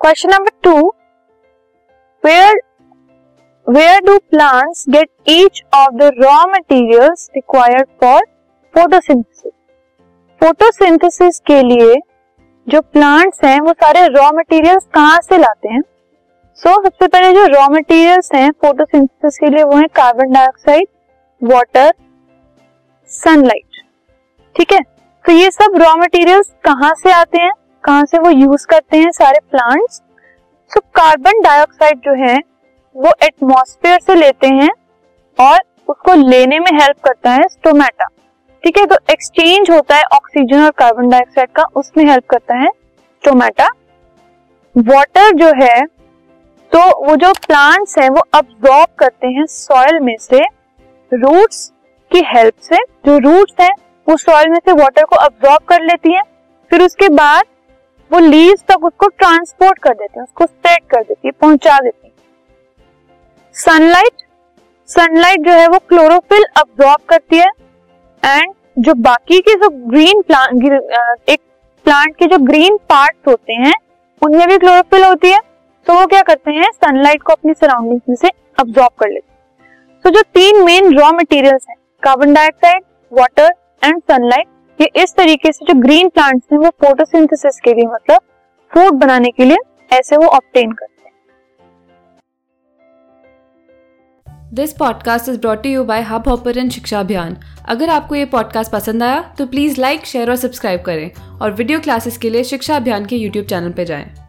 Question number two where where do plants get each of the raw materials required for photosynthesis photosynthesis के लिए जो plants हैं वो सारे रॉ मटेरियल्स कहाँ से लाते हैं? सो so, सबसे पहले जो रॉ मटेरियल्स हैं फोटोसिंथेसिस के लिए वो है कार्बन डाइऑक्साइड वाटर सनलाइट ठीक है? तो ये सब रॉ मटेरियल्स कहाँ से आते हैं? कहाँ से वो यूज़ करते हैं सारे प्लांट्स तो कार्बन डाइऑक्साइड जो है, वो एटमॉस्फेयर से लेते हैं और उसको लेने में हेल्प करता है स्टोमेटा ठीक है तो एक्सचेंज होता है ऑक्सीजन और कार्बन डाइऑक्साइड का, उसमें हेल्प करता है स्टोमेटा वाटर जो है तो वो जो प्लांट्स हैं, वो अब्जॉर्ब करते हैं सॉइल में से रूट्स की हेल्प से। जो रूट्स हैं, वो सॉइल में से वाटर को अब्जॉर्ब कर लेती हैं। फिर उसके बाद वो लीव्स तक उसको ट्रांसपोर्ट कर देते हैं, उसको स्प्रेड कर देती है, पहुँचा देती है। सनलाइट सनलाइट जो है वो क्लोरोफिल अब्जॉर्ब करती है एंड जो बाकी के जो ग्रीन प्लांट एक प्लांट के जो ग्रीन पार्ट होते हैं, उनमें भी क्लोरोफिल होती है तो वो क्या करते हैं सनलाइट को अपनी सराउंडिंग में से अब्जॉर्ब कर लेते हैं। तो जो तीन मेन रॉ मटेरियल्स हैं carbon dioxide water and sunlight ये इस तरीके से जो ग्रीन प्लांट्स हैं, वो फोटोसिंथेसिस के लिए मतलब फ़ूड बनाने के लिए ऐसे वो ऑप्टेन करते हैं। This podcast is brought you by Hubhopper शिक्षा अभियान अगर आपको ये पॉडकास्ट पसंद आया तो प्लीज़ लाइक शेयर और सब्सक्राइब करें। और वीडियो क्लासेस के लिए शिक्षा अभियान के यूट्यूब चैनल पर जाएँ।